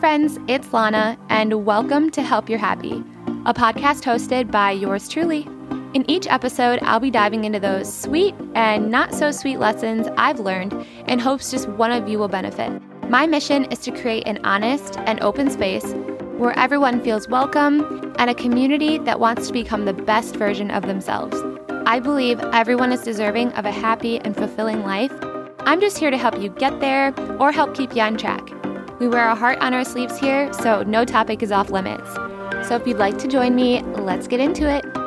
friends, it's Lana, and welcome to Help You're Happy, a podcast hosted by yours truly. In each episode, I'll be diving into those sweet and not so sweet lessons I've learned in hopes just one of you will benefit. My mission is to create an honest and open space where everyone feels welcome and a community that wants to become the best version of themselves. I believe everyone is deserving of a happy and fulfilling life. I'm just here to help you get there or help keep you on track. We wear our heart on our sleeves here, so no topic is off limits. So if you'd like to join me, let's get into it.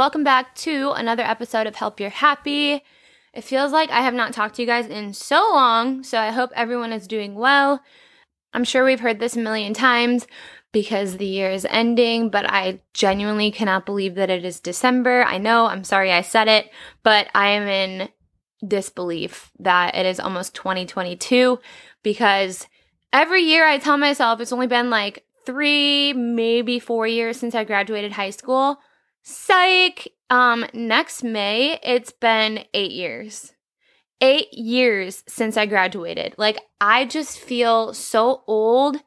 Welcome back to another episode of Help You're Happy. It feels like I have not talked to you guys in so long, so I hope everyone is doing well. I'm sure we've heard this a million times because the year is ending, but I genuinely cannot believe that it is December. I know, I'm sorry I said it, but I am in disbelief that it is almost 2022 because every year I tell myself it's only been like three, maybe four years since I graduated high school. Psych. Um, next May, it's been eight years. Eight years since I graduated. Like, I just feel so old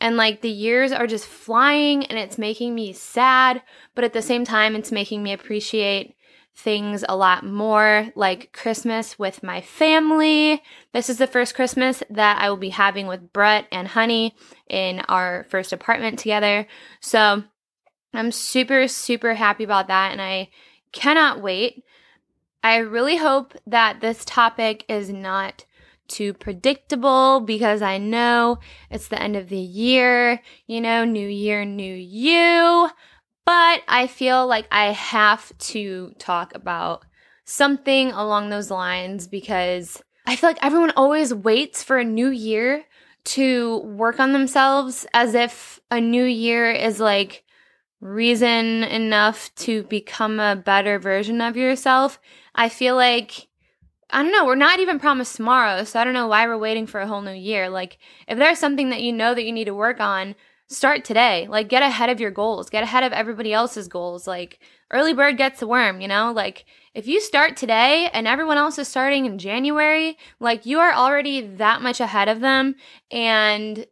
and like the years are just flying and it's making me sad, but at the same time, it's making me appreciate things a lot more, like Christmas with my family. This is the first Christmas that I will be having with Brett and Honey in our first apartment together. So, I'm super, super happy about that, and I cannot wait. I really hope that this topic is not too predictable because I know it's the end of the year, you know, new year, new you. But I feel like I have to talk about something along those lines because I feel like everyone always waits for a new year to work on themselves as if a new year is like reason enough to become a better version of yourself. I feel like I don't know, we're not even promised tomorrow, so I don't know why we're waiting for a whole new year. Like if there's something that you know that you need to work on, start today. Like get ahead of your goals, get ahead of everybody else's goals. Like early bird gets the worm, you know? Like if you start today and everyone else is starting in January, like you are already that much ahead of them and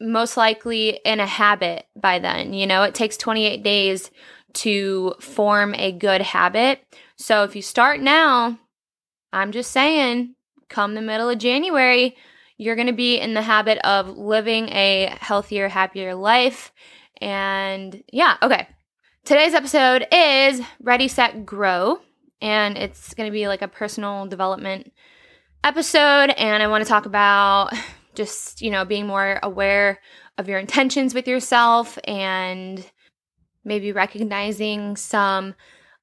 most likely in a habit by then. You know, it takes 28 days to form a good habit. So if you start now, I'm just saying, come the middle of January, you're going to be in the habit of living a healthier, happier life. And yeah, okay. Today's episode is Ready, Set, Grow. And it's going to be like a personal development episode. And I want to talk about just, you know, being more aware of your intentions with yourself and maybe recognizing some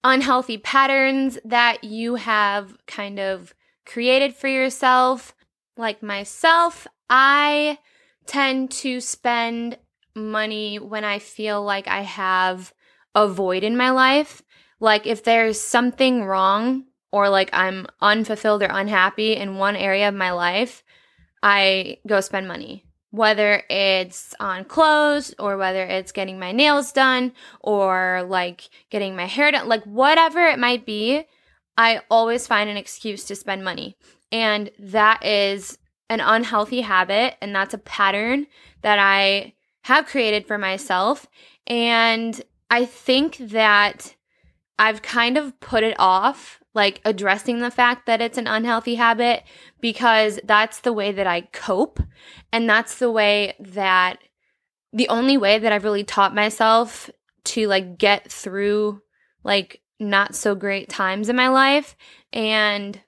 unhealthy patterns that you have kind of created for yourself. Like myself, I tend to spend money when I feel like I have a void in my life. Like if there's something wrong or like I'm unfulfilled or unhappy in one area of my life, I go spend money. Whether it's on clothes or whether it's getting my nails done or like getting my hair done, like whatever it might be, I always find an excuse to spend money. And that is an unhealthy habit. And that's a pattern that I have created for myself. And I think that I've kind of put it off like addressing the fact that it's an unhealthy habit because that's the way that I cope. And that's the way that the only way that I've really taught myself to like get through like not so great times in my life. And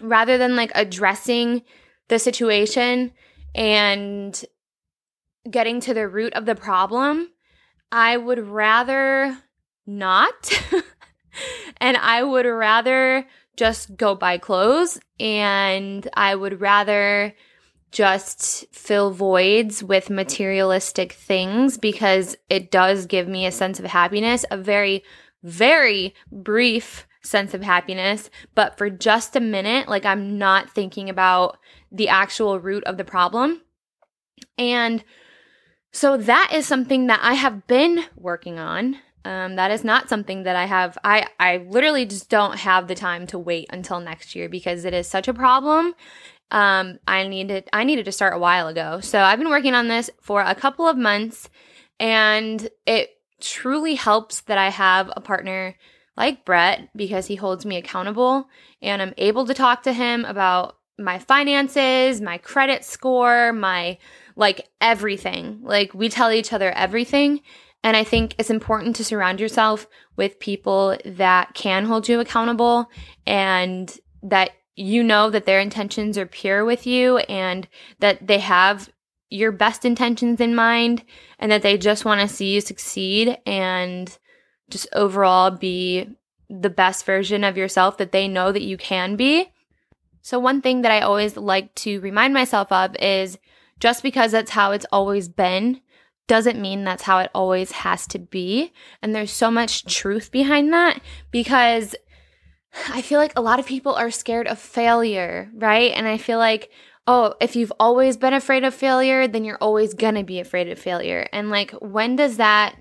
rather than like addressing the situation and getting to the root of the problem, I would rather not and I would rather just go buy clothes and I would rather just fill voids with materialistic things because it does give me a sense of happiness, a very, very brief sense of happiness. But for just a minute, like I'm not thinking about the actual root of the problem. And so that is something that I have been working on. Um, that is not something that I have. I I literally just don't have the time to wait until next year because it is such a problem. Um, I needed I needed to start a while ago. So I've been working on this for a couple of months, and it truly helps that I have a partner like Brett because he holds me accountable, and I'm able to talk to him about my finances, my credit score, my like everything. Like we tell each other everything. And I think it's important to surround yourself with people that can hold you accountable and that you know that their intentions are pure with you and that they have your best intentions in mind and that they just want to see you succeed and just overall be the best version of yourself that they know that you can be. So, one thing that I always like to remind myself of is just because that's how it's always been doesn't mean that's how it always has to be. And there's so much truth behind that because I feel like a lot of people are scared of failure, right? And I feel like, oh, if you've always been afraid of failure, then you're always gonna be afraid of failure. And like, when does that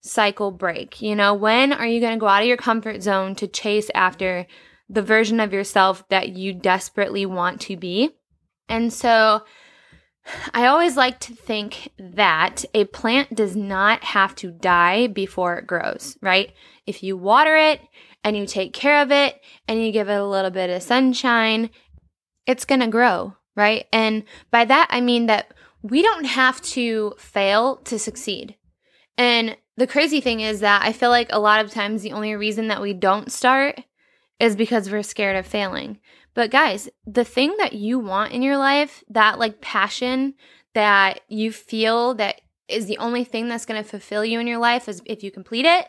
cycle break? You know, when are you gonna go out of your comfort zone to chase after the version of yourself that you desperately want to be? And so, I always like to think that a plant does not have to die before it grows, right? If you water it and you take care of it and you give it a little bit of sunshine, it's going to grow, right? And by that, I mean that we don't have to fail to succeed. And the crazy thing is that I feel like a lot of times the only reason that we don't start is because we're scared of failing. But guys, the thing that you want in your life, that like passion that you feel that is the only thing that's going to fulfill you in your life is if you complete it,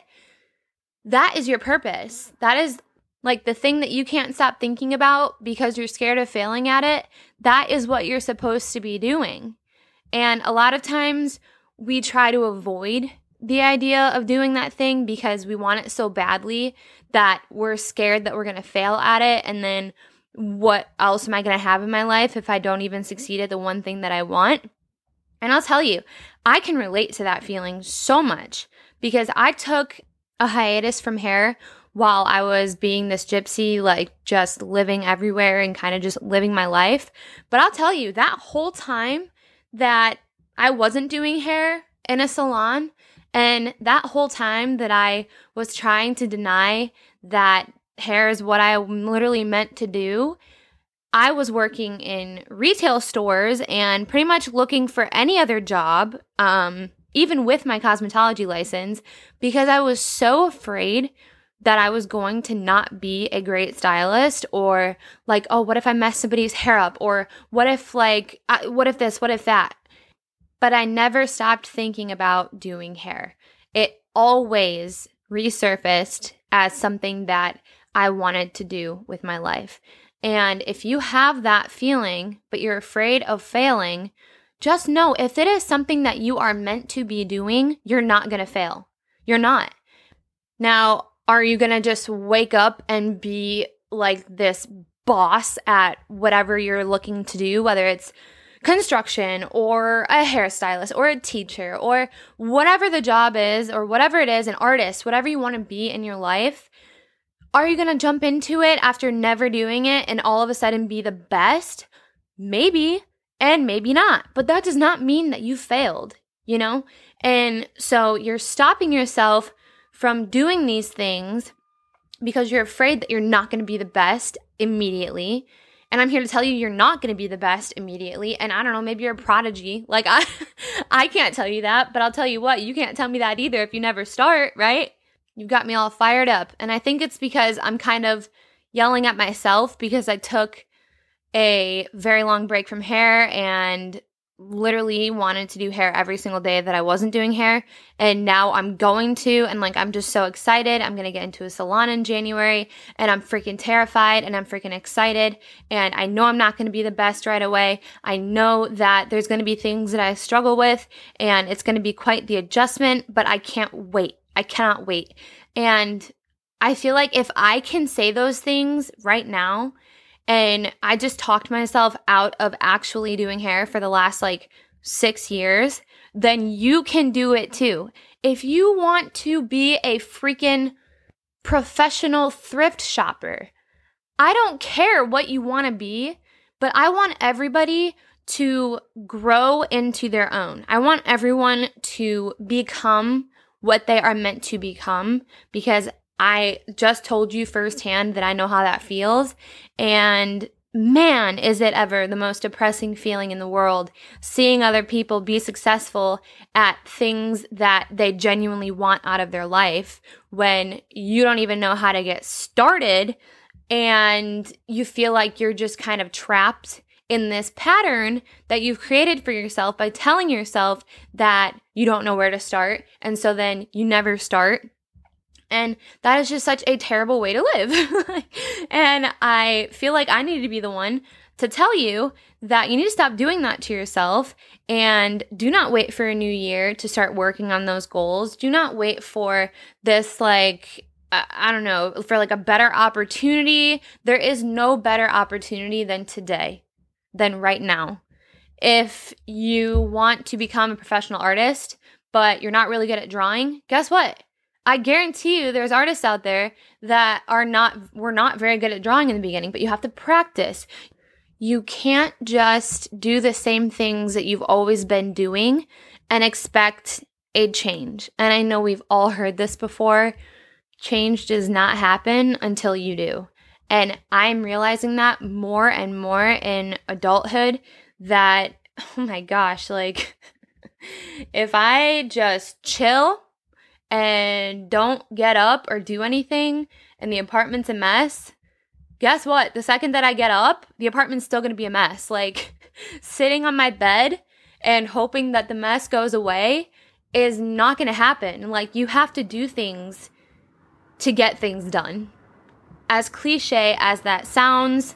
that is your purpose. That is like the thing that you can't stop thinking about because you're scared of failing at it. That is what you're supposed to be doing. And a lot of times we try to avoid the idea of doing that thing because we want it so badly that we're scared that we're going to fail at it and then what else am I going to have in my life if I don't even succeed at the one thing that I want? And I'll tell you, I can relate to that feeling so much because I took a hiatus from hair while I was being this gypsy, like just living everywhere and kind of just living my life. But I'll tell you, that whole time that I wasn't doing hair in a salon, and that whole time that I was trying to deny that hair is what I literally meant to do. I was working in retail stores and pretty much looking for any other job, um, even with my cosmetology license, because I was so afraid that I was going to not be a great stylist or like, oh, what if I mess somebody's hair up? Or what if, like, uh, what if this, what if that? But I never stopped thinking about doing hair. It always resurfaced as something that I wanted to do with my life. And if you have that feeling, but you're afraid of failing, just know if it is something that you are meant to be doing, you're not going to fail. You're not. Now, are you going to just wake up and be like this boss at whatever you're looking to do, whether it's construction or a hairstylist or a teacher or whatever the job is or whatever it is, an artist, whatever you want to be in your life? Are you going to jump into it after never doing it and all of a sudden be the best? Maybe, and maybe not. But that does not mean that you failed, you know? And so you're stopping yourself from doing these things because you're afraid that you're not going to be the best immediately. And I'm here to tell you you're not going to be the best immediately. And I don't know, maybe you're a prodigy. Like I I can't tell you that, but I'll tell you what, you can't tell me that either if you never start, right? You got me all fired up. And I think it's because I'm kind of yelling at myself because I took a very long break from hair and literally wanted to do hair every single day that I wasn't doing hair. And now I'm going to, and like, I'm just so excited. I'm going to get into a salon in January, and I'm freaking terrified and I'm freaking excited. And I know I'm not going to be the best right away. I know that there's going to be things that I struggle with, and it's going to be quite the adjustment, but I can't wait. I cannot wait. And I feel like if I can say those things right now, and I just talked myself out of actually doing hair for the last like six years, then you can do it too. If you want to be a freaking professional thrift shopper, I don't care what you want to be, but I want everybody to grow into their own. I want everyone to become what they are meant to become because I just told you firsthand that I know how that feels. And man, is it ever the most depressing feeling in the world seeing other people be successful at things that they genuinely want out of their life when you don't even know how to get started and you feel like you're just kind of trapped in this pattern that you've created for yourself by telling yourself that you don't know where to start. And so then you never start and that is just such a terrible way to live. and I feel like I need to be the one to tell you that you need to stop doing that to yourself and do not wait for a new year to start working on those goals. Do not wait for this, like, I don't know, for like a better opportunity. There is no better opportunity than today, than right now. If you want to become a professional artist, but you're not really good at drawing, guess what? I guarantee you there's artists out there that are not were not very good at drawing in the beginning, but you have to practice. You can't just do the same things that you've always been doing and expect a change. And I know we've all heard this before. Change does not happen until you do. And I'm realizing that more and more in adulthood that oh my gosh, like if I just chill and don't get up or do anything and the apartment's a mess, guess what? The second that I get up, the apartment's still gonna be a mess. Like sitting on my bed and hoping that the mess goes away is not gonna happen. Like you have to do things to get things done. As cliche as that sounds,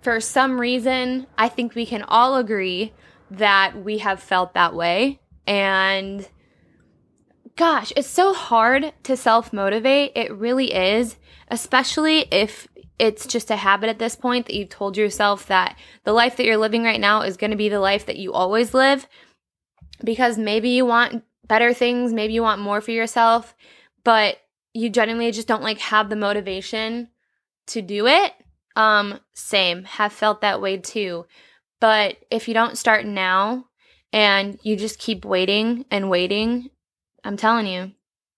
for some reason, I think we can all agree that we have felt that way. And gosh, it's so hard to self motivate. It really is, especially if it's just a habit at this point that you've told yourself that the life that you're living right now is going to be the life that you always live because maybe you want better things, maybe you want more for yourself, but you genuinely just don't like have the motivation to do it. Um same, have felt that way too. But if you don't start now and you just keep waiting and waiting I'm telling you,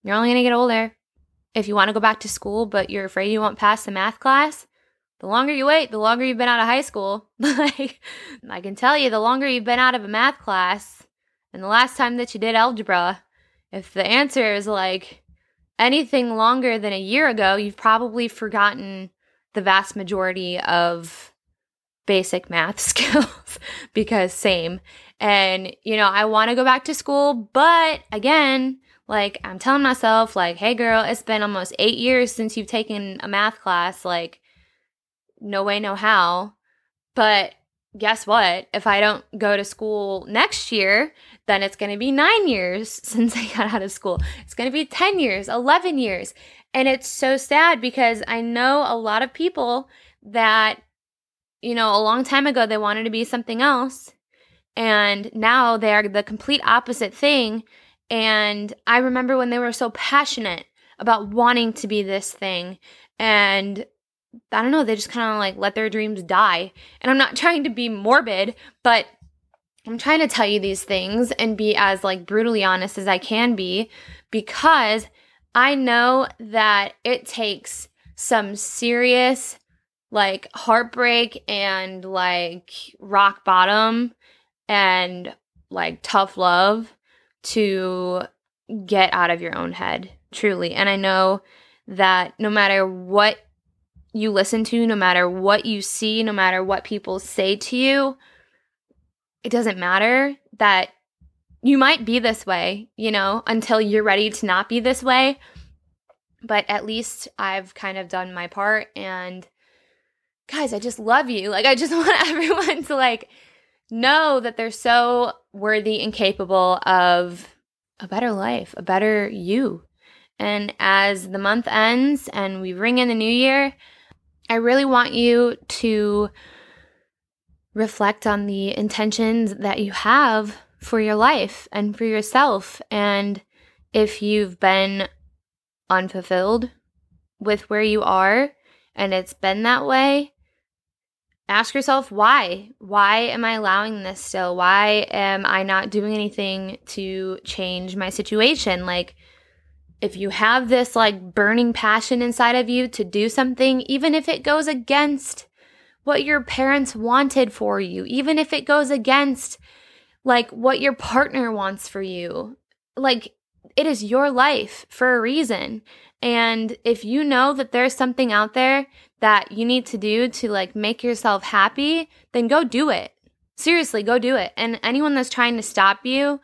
you're only to get older. If you want to go back to school, but you're afraid you won't pass the math class, the longer you wait, the longer you've been out of high school. like, I can tell you, the longer you've been out of a math class, and the last time that you did algebra, if the answer is like anything longer than a year ago, you've probably forgotten the vast majority of basic math skills because same. And, you know, I want to go back to school, but again, like I'm telling myself, like, hey girl, it's been almost eight years since you've taken a math class. Like, no way, no how. But guess what? If I don't go to school next year, then it's going to be nine years since I got out of school. It's going to be 10 years, 11 years. And it's so sad because I know a lot of people that, you know, a long time ago they wanted to be something else and now they are the complete opposite thing. And I remember when they were so passionate about wanting to be this thing. And I don't know, they just kind of like let their dreams die. And I'm not trying to be morbid, but I'm trying to tell you these things and be as like brutally honest as I can be because I know that it takes some serious like heartbreak and like rock bottom and like tough love to get out of your own head, truly. And I know that no matter what you listen to, no matter what you see, no matter what people say to you, it doesn't matter that you might be this way, you know, until you're ready to not be this way. But at least I've kind of done my part and guys, I just love you. Like I just want everyone to like know that they're so worthy and capable of a better life, a better you. And as the month ends and we ring in the new year, I really want you to reflect on the intentions that you have for your life and for yourself. And if you've been unfulfilled with where you are and it's been that way, ask yourself why. Why am I allowing this still? Why am I not doing anything to change my situation? Like, if you have this like burning passion inside of you to do something, even if it goes against what your parents wanted for you, even if it goes against like what your partner wants for you, like it is your life for a reason. And if you know that there's something out there that you need to do to like make yourself happy, then go do it. Seriously, go do it. And anyone that's trying to stop you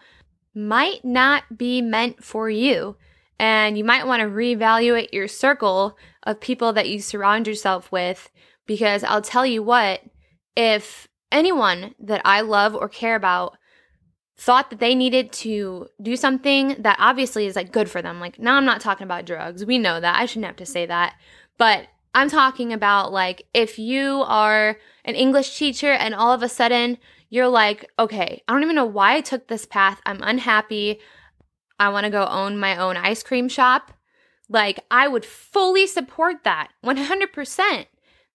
might not be meant for you. And you might want to reevaluate your circle of people that you surround yourself with because I'll tell you what, if anyone that I love or care about thought that they needed to do something that obviously is like good for them. Like, now I'm not talking about drugs. We know that. I shouldn't have to say that. But I'm talking about like if you are an English teacher and all of a sudden you're like, okay, I don't even know why I took this path. I'm unhappy. I want to go own my own ice cream shop. Like, I would fully support that 100%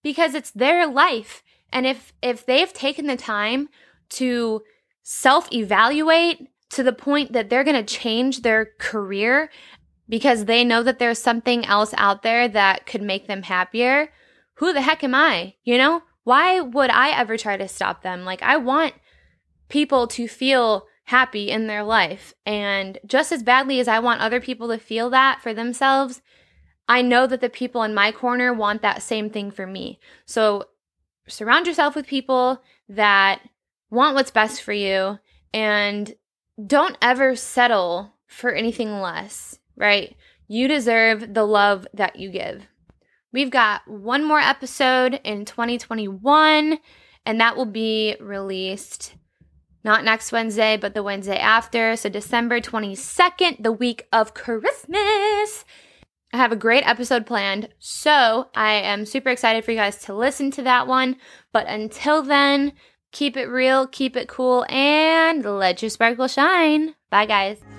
because it's their life. And if if they've taken the time to self-evaluate to the point that they're going to change their career because they know that there's something else out there that could make them happier, who the heck am I? You know? Why would I ever try to stop them? Like, I want people to feel happy in their life. And just as badly as I want other people to feel that for themselves, I know that the people in my corner want that same thing for me. So surround yourself with people that want what's best for you and don't ever settle for anything less right? You deserve the love that you give. We've got one more episode in 2021, and that will be released not next Wednesday, but the Wednesday after. So, December 22nd, the week of Christmas. I have a great episode planned. So, I am super excited for you guys to listen to that one. But until then, keep it real, keep it cool, and let your sparkle shine. Bye, guys.